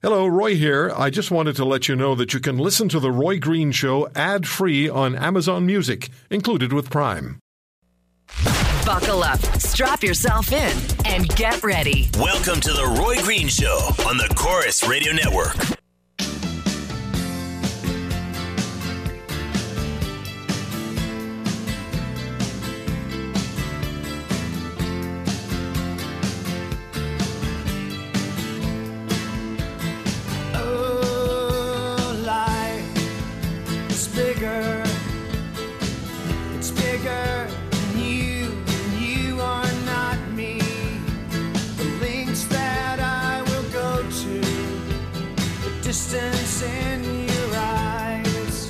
Hello, Roy here. I just wanted to let you know that you can listen to The Roy Green Show ad free on Amazon Music, included with Prime. Buckle up, strap yourself in, and get ready. Welcome to the Roy Green Show on the Corus Radio Network.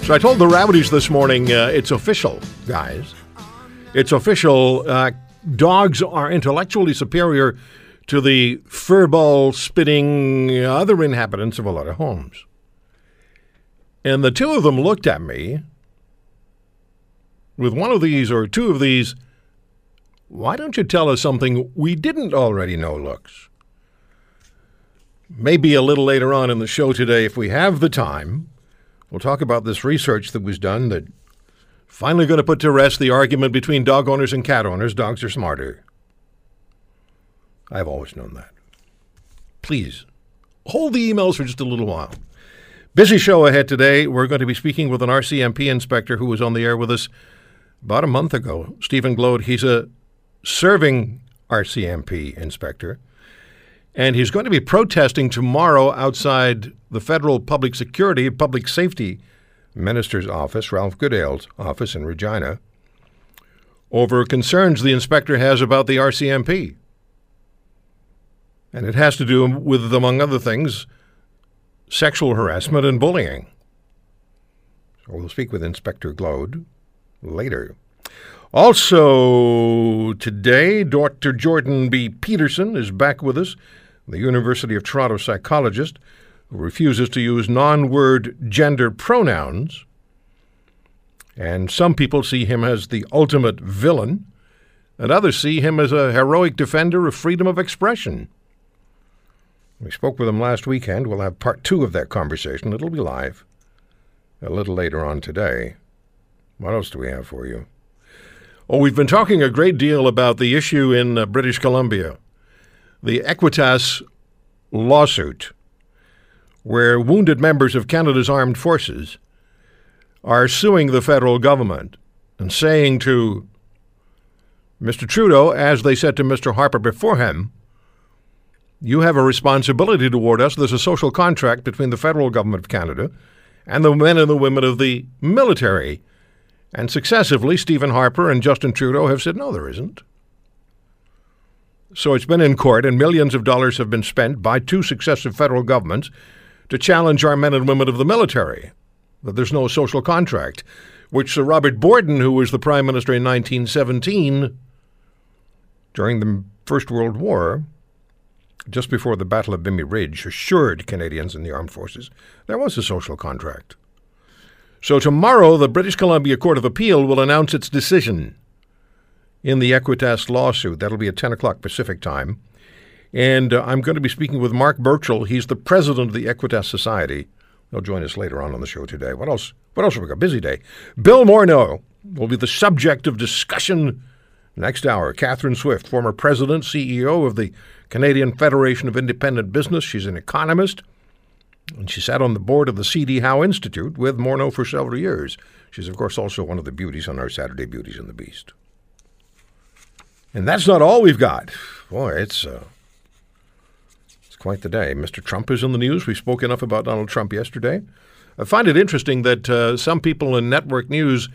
So I told the Rowdies this morning, uh, it's official, guys. It's official. Uh, dogs are intellectually superior to the furball spitting other inhabitants of a lot of homes. And the two of them looked at me with one of these or two of these. Why don't you tell us something we didn't already know, looks? Maybe a little later on in the show today, if we have the time, We'll talk about this research that was done that finally going to put to rest the argument between dog owners and cat owners. Dogs are smarter. I've always known that. Please hold the emails for just a little while. Busy show ahead today. We're going to be speaking with an RCMP inspector who was on the air with us about a month ago, Stephen Glode. He's a serving RCMP inspector. And he's going to be protesting tomorrow outside the Federal Public Security Public Safety Minister's office, Ralph Goodale's office in Regina, over concerns the inspector has about the RCMP. And it has to do with, among other things, sexual harassment and bullying. So we'll speak with Inspector Glode later. Also, today, Dr. Jordan B. Peterson is back with us, the University of Toronto psychologist who refuses to use non word gender pronouns. And some people see him as the ultimate villain, and others see him as a heroic defender of freedom of expression. We spoke with him last weekend. We'll have part two of that conversation. It'll be live a little later on today. What else do we have for you? Oh, we've been talking a great deal about the issue in uh, British Columbia, the Equitas lawsuit, where wounded members of Canada's armed forces are suing the federal government and saying to Mr. Trudeau, as they said to Mr. Harper before him, you have a responsibility toward us. There's a social contract between the federal government of Canada and the men and the women of the military. And successively, Stephen Harper and Justin Trudeau have said, no, there isn't. So it's been in court, and millions of dollars have been spent by two successive federal governments to challenge our men and women of the military that there's no social contract, which Sir Robert Borden, who was the Prime Minister in 1917 during the First World War, just before the Battle of Vimy Ridge, assured Canadians in the armed forces there was a social contract. So tomorrow, the British Columbia Court of Appeal will announce its decision in the Equitas lawsuit. That'll be at 10 o'clock Pacific time. And uh, I'm going to be speaking with Mark Burchell. He's the president of the Equitas Society. He'll join us later on on the show today. What else? What else have we got? Busy day. Bill Morneau will be the subject of discussion next hour. Catherine Swift, former president, CEO of the Canadian Federation of Independent Business. She's an economist. And she sat on the board of the C.D. Howe Institute with Morneau for several years. She's, of course, also one of the beauties on our Saturday Beauties and the Beast. And that's not all we've got. Boy, it's uh, it's quite the day. Mr. Trump is in the news. We spoke enough about Donald Trump yesterday. I find it interesting that uh, some people in network news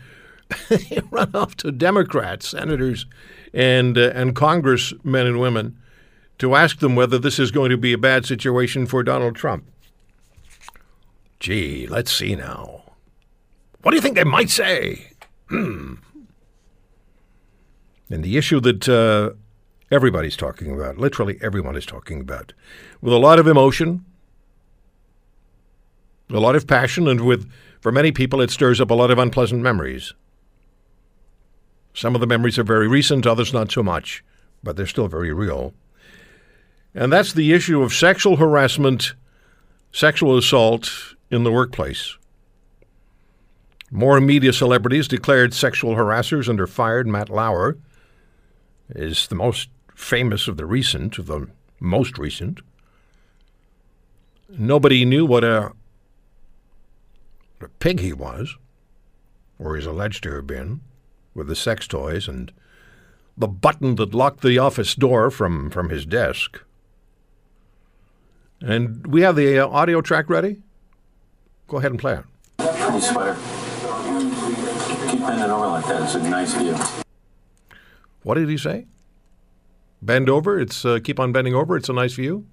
run off to Democrats, senators, and uh, and congressmen and women to ask them whether this is going to be a bad situation for Donald Trump. Gee, let's see now. What do you think they might say? Hmm. And the issue that uh, everybody's talking about, literally everyone is talking about, with a lot of emotion, a lot of passion, and with, for many people, it stirs up a lot of unpleasant memories. Some of the memories are very recent, others not so much, but they're still very real. And that's the issue of sexual harassment sexual assault in the workplace. More media celebrities declared sexual harassers and are fired. Matt Lauer is the most famous of the recent, of the most recent. Nobody knew what a, a pig he was, or he's alleged to have been, with the sex toys and the button that locked the office door from, from his desk. And we have the uh, audio track ready. Go ahead and play it. Pretty sweater. Keep bending over like that. It's a nice view. What did he say? Bend over. It's uh, keep on bending over. It's a nice view.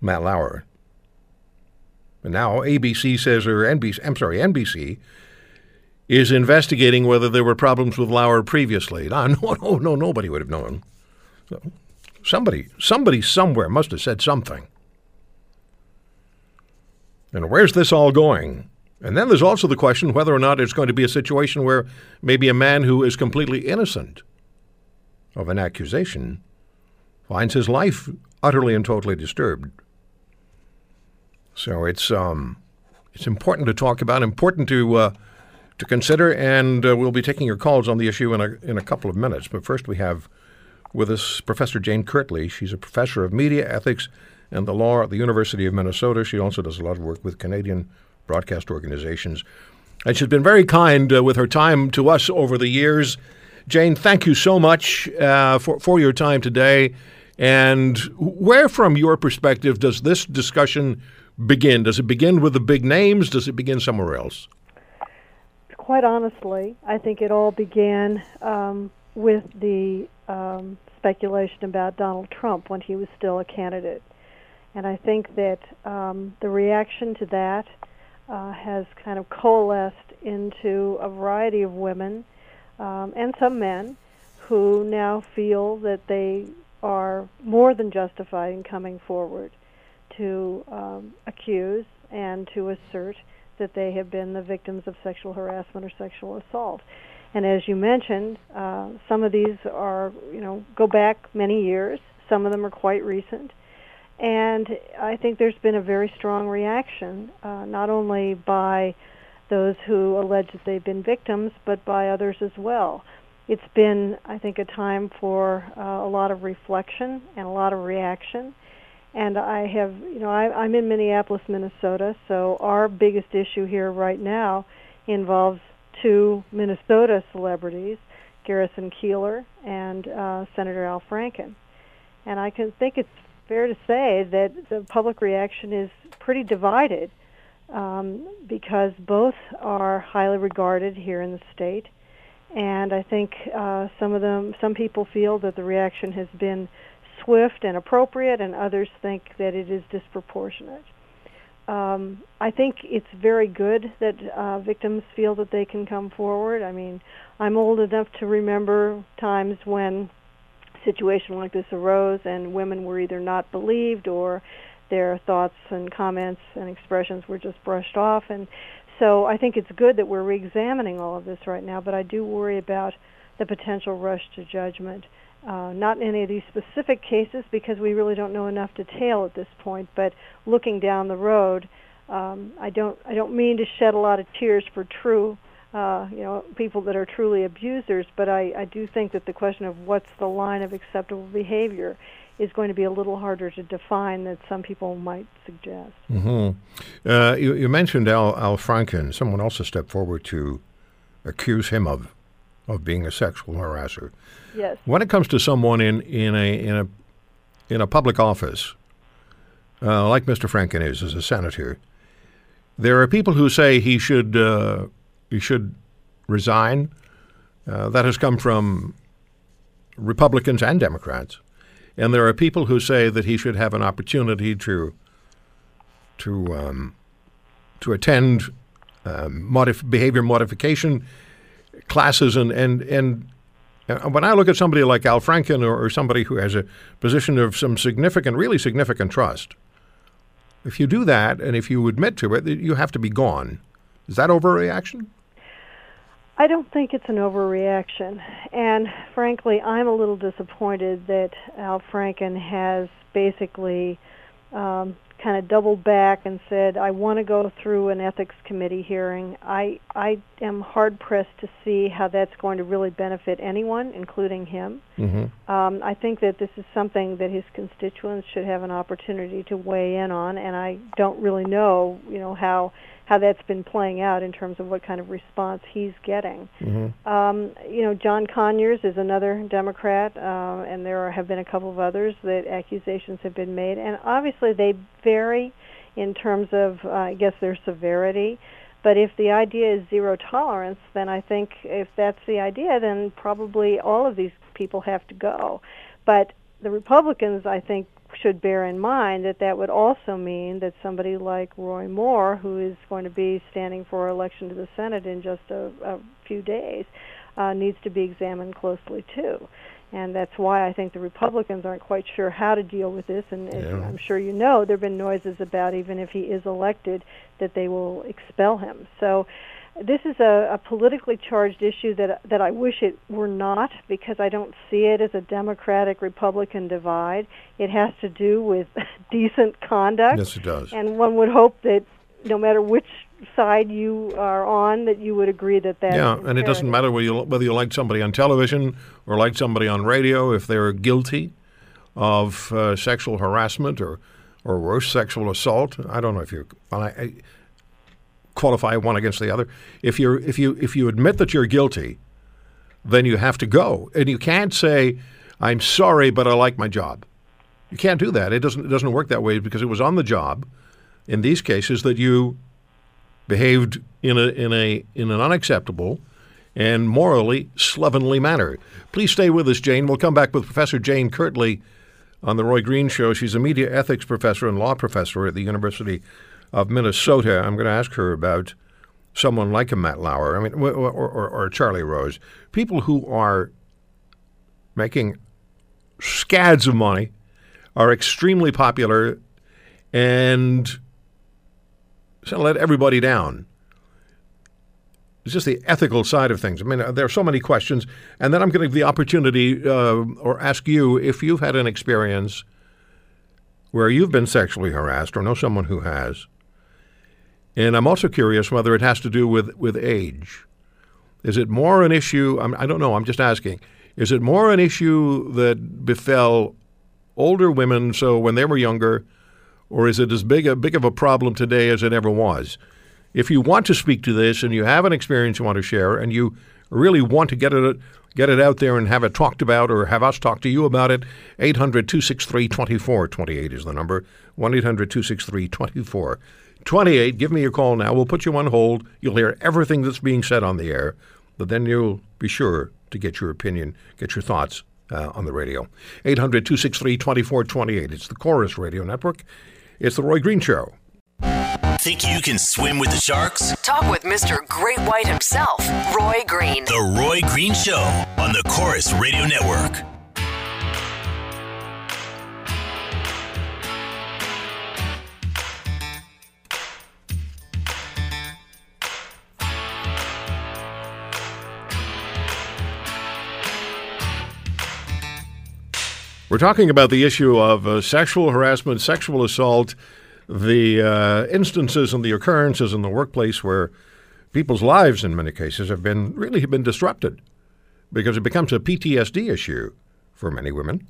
Matt Lauer. And now ABC says, or NBC, I'm sorry, NBC is investigating whether there were problems with Lauer previously. No, no, no, no nobody would have known. So, somebody, somebody somewhere must have said something. And where's this all going? And then there's also the question whether or not it's going to be a situation where maybe a man who is completely innocent of an accusation finds his life utterly and totally disturbed. So it's um, it's important to talk about, important to uh, to consider, and uh, we'll be taking your calls on the issue in a in a couple of minutes. But first, we have with us Professor Jane Kirtley. She's a professor of media ethics and the law at the University of Minnesota. She also does a lot of work with Canadian broadcast organizations, and she's been very kind uh, with her time to us over the years. Jane, thank you so much uh, for for your time today. And where, from your perspective, does this discussion begin? Does it begin with the big names? Does it begin somewhere else? Quite honestly, I think it all began um, with the um, speculation about Donald Trump when he was still a candidate. And I think that um, the reaction to that uh, has kind of coalesced into a variety of women um, and some men who now feel that they are more than justified in coming forward to um, accuse and to assert that they have been the victims of sexual harassment or sexual assault. And as you mentioned, uh, some of these are, you know, go back many years. Some of them are quite recent. And I think there's been a very strong reaction, uh, not only by those who allege that they've been victims, but by others as well it's been, I think, a time for uh, a lot of reflection and a lot of reaction. And I have, you know, I, I'm in Minneapolis, Minnesota, so our biggest issue here right now involves two Minnesota celebrities, Garrison Keillor and uh, Senator Al Franken. And I can think it's fair to say that the public reaction is pretty divided um, because both are highly regarded here in the state and I think uh, some of them, some people feel that the reaction has been swift and appropriate, and others think that it is disproportionate. Um, I think it's very good that uh, victims feel that they can come forward. I mean, I'm old enough to remember times when situation like this arose and women were either not believed or their thoughts and comments and expressions were just brushed off and so I think it's good that we're reexamining all of this right now, but I do worry about the potential rush to judgment. Uh, not in any of these specific cases because we really don't know enough detail at this point. But looking down the road, um, I don't I don't mean to shed a lot of tears for true, uh, you know, people that are truly abusers. But I, I do think that the question of what's the line of acceptable behavior is going to be a little harder to define than some people might suggest. Mm-hmm. Uh, you, you, mentioned Al, Al Franken. Someone else has stepped forward to accuse him of of being a sexual harasser. Yes. When it comes to someone in, in a in a in a public office, uh, like Mr. Franken is as a senator, there are people who say he should uh, he should resign. Uh, that has come from Republicans and Democrats. And there are people who say that he should have an opportunity to to um, to attend um, modif- behavior modification classes and and and uh, when I look at somebody like Al Franken or, or, somebody who has a position of some significant, really significant trust, if you do that and if you admit to it, you have to be gone. Is that overreaction? I don't think it's an overreaction. And frankly, I'm a little disappointed that Al Franken has basically um, kind of doubled back and said, "I want to go through an ethics committee hearing." I I am hard pressed to see how that's going to really benefit anyone, including him. Mm-hmm. Um, I think that this is something that his constituents should have an opportunity to weigh in on, and I don't really know, you know, how how that's been playing out in terms of what kind of response he's getting. Mm-hmm. Um, you know, John Conyers is another Democrat, uh, and there are, have been a couple of others that accusations have been made, and obviously they vary in terms of, uh, I guess, their severity. But if the idea is zero tolerance, then I think if that's the idea, then probably all of these people have to go. But the Republicans, I think, should bear in mind that that would also mean that somebody like Roy Moore, who is going to be standing for election to the Senate in just a, a few days, uh, needs to be examined closely too. And that's why I think the Republicans aren't quite sure how to deal with this. And Yeah. I'm sure you know, there have been noises about even if he is elected, that they will expel him. So this is a, a politically charged issue that that I wish it were not because I don't see it as a Democratic Republican divide. It has to do with decent conduct, Yes, it does. and one would hope that no matter which side you are on, that you would agree that that. Yeah, and it doesn't matter whether you, whether you like somebody on television or like somebody on radio if they're guilty of uh, sexual harassment or, or worse, sexual assault. I don't know if you well, I, I qualify one against the other. If you if you if you admit that you're guilty, then you have to go, and you can't say, "I'm sorry, but I like my job." You can't do that. It doesn't it doesn't work that way because it was on the job. In these cases, that you behaved in a in a in an unacceptable and morally slovenly manner. Please stay with us, Jane. We'll come back with Professor Jane Kirtley on the Roy Green Show. She's a media ethics professor and law professor at the University of Minnesota. I'm going to ask her about someone like a Matt Lauer. I mean, or, or, or, Charlie Rose, people who are making scads of money, are extremely popular, and so let everybody down. It's just the ethical side of things. I mean, there are so many questions, and then I'm going to give the opportunity uh, or ask you if you've had an experience where you've been sexually harassed or know someone who has. And I'm also curious whether it has to do with, with age. Is it more an issue? I'm, I don't know. I'm just asking. Is it more an issue that befell older women, so when they were younger, or is it as big a big of a problem today as it ever was? If you want to speak to this and you have an experience you want to share, and you really want to get it get it out there and have it talked about, or have us talk to you about it, 800 263 2428 is the number. 1 800 263 2428. Give me your call now. We'll put you on hold. You'll hear everything that's being said on the air, but then you'll be sure to get your opinion, get your thoughts uh, on the radio. 800 263 2428. It's the Corus Radio Network. It's The Roy Green Show. Think you can swim with the sharks? Talk with Mr. Great White himself, Roy Green. The Roy Green Show on the Corus Radio Network. We're talking about the issue of uh, sexual harassment, sexual assault, the uh, instances and the occurrences in the workplace where people's lives, in many cases, have been really have been disrupted because it becomes a PTSD issue for many women,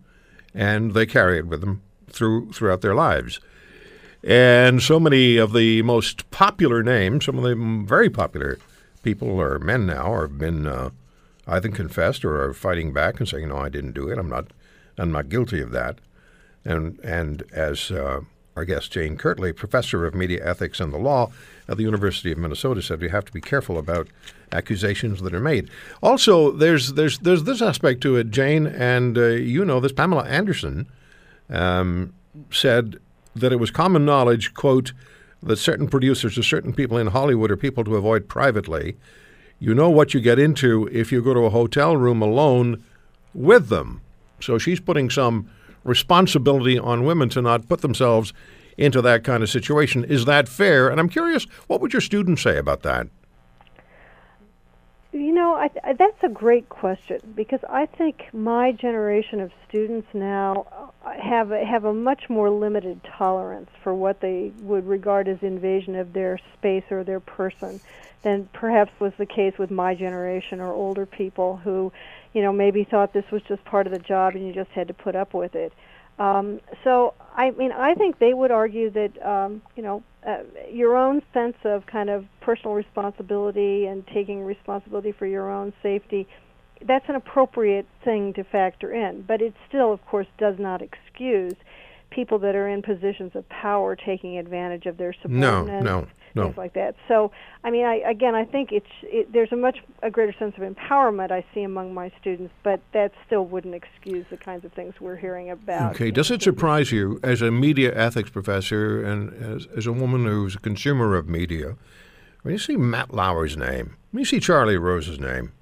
and they carry it with them through throughout their lives. And so many of the most popular names, some of the very popular people or men now, have been uh, either confessed or are fighting back and saying, "No, I didn't do it. I'm not. I'm not guilty of that." And and as uh, our guest Jane Kirtley, professor of media ethics and the law at the University of Minnesota, said, we have to be careful about accusations that are made. Also, there's there's there's this aspect to it, Jane, and uh, you know this. Pamela Anderson um, said that it was common knowledge, quote, that certain producers or certain people in Hollywood are people to avoid privately. You know what you get into if you go to a hotel room alone with them. So she's putting some responsibility on women to not put themselves into that kind of situation. Is that fair? And I'm curious, what would your students say about that? You know, I, I, that's a great question because I think my generation of students now have a, have a much more limited tolerance for what they would regard as invasion of their space or their person than perhaps was the case with my generation or older people who, you know, maybe thought this was just part of the job and you just had to put up with it. Um, so, I mean, I think they would argue that, um, you know, uh, your own sense of kind of personal responsibility and taking responsibility for your own safety, that's an appropriate thing to factor in. But it still, of course, does not excuse people that are in positions of power taking advantage of their subordinates. No, no no. things like that. So, I mean, I, again, I think it's it, there's a much a greater sense of empowerment I see among my students, but that still wouldn't excuse the kinds of things we're hearing about. Okay, does it surprise you as a media ethics professor and as, as a woman who's a consumer of media, when you see Matt Lauer's name, when you see Charlie Rose's name,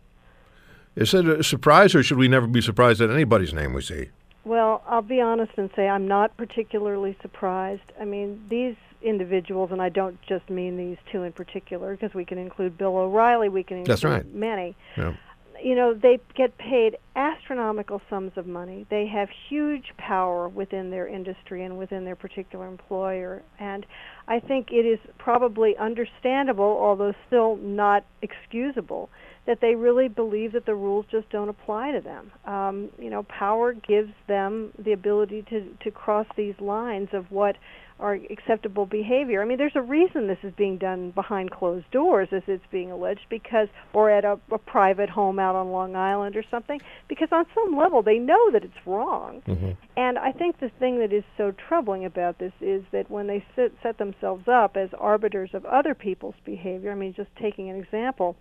is it a surprise, or should we never be surprised at anybody's name we see? Well, I'll be honest and say I'm not particularly surprised. I mean, these individuals, and I don't just mean these two in particular, because we can include Bill O'Reilly, we can include That's right. many. Yeah. You know, they get paid astronomical sums of money. They have huge power within their industry and within their particular employer. And I think it is probably understandable, although still not excusable, that they really believe that the rules just don't apply to them. Um, you know, power gives them the ability to, to cross these lines of what are acceptable behavior. I mean, there's a reason this is being done behind closed doors, as it's being alleged, because or at a, a private home out on Long Island or something, because on some level they know that it's wrong. Mm-hmm. And I think the thing that is so troubling about this is that when they sit, set themselves up as arbiters of other people's behavior, I mean, just taking an example,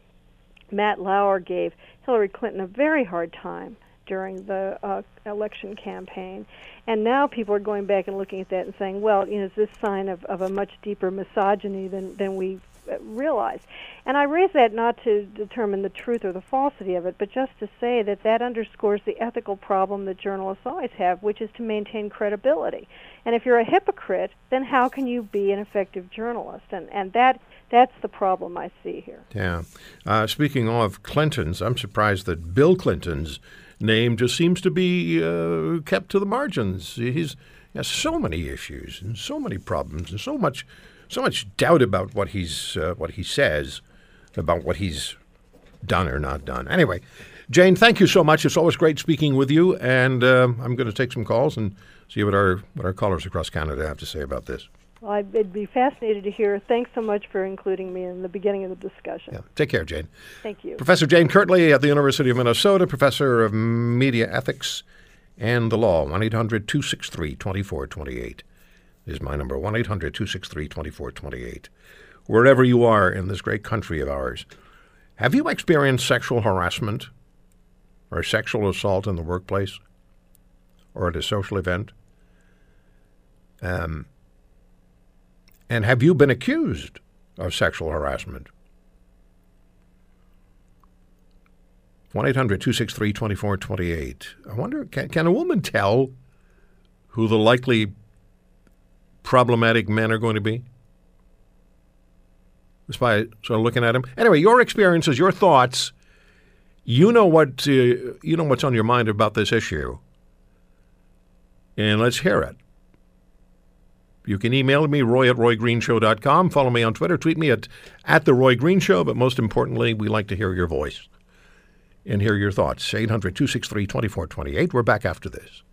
Matt Lauer gave Hillary Clinton a very hard time during the uh, election campaign. And now people are going back and looking at that and saying, well, you know, is this sign of, of a much deeper misogyny than, than we uh, realize? And I raise that not to determine the truth or the falsity of it, but just to say that that underscores the ethical problem that journalists always have, which is to maintain credibility. And if you're a hypocrite, then how can you be an effective journalist? And, and that that's the problem I see here. Yeah. Uh, speaking of Clintons, I'm surprised that Bill Clinton's name just seems to be uh, kept to the margins. He's he has so many issues and so many problems and so much so much doubt about what he's uh, what he says about what he's done or not done. Anyway, Jane, thank you so much. It's always great speaking with you, and uh, I'm going to take some calls and see what our what our callers across Canada have to say about this. Well, I'd be fascinated to hear. Thanks so much for including me in the beginning of the discussion. Yeah. Take care, Jane. Thank you. Professor Jane Kirtley at the University of Minnesota, professor of media ethics and the law. 1 800 263 2428 is my number 1 800 263 2428. Wherever you are in this great country of ours, have you experienced sexual harassment or sexual assault in the workplace or at a social event? Um, and have you been accused of sexual harassment? 1 800 263 2428. I wonder, can, can a woman tell who the likely problematic men are going to be? Just by sort of looking at them. Anyway, your experiences, your thoughts. You know what uh, you know what's on your mind about this issue, and let's hear it. You can email me, roy at roygreenshow.com. Follow me on Twitter. Tweet me at, at The Roy Green Show. But most importantly, we like to hear your voice and hear your thoughts. 800 263 2428. We're back after this.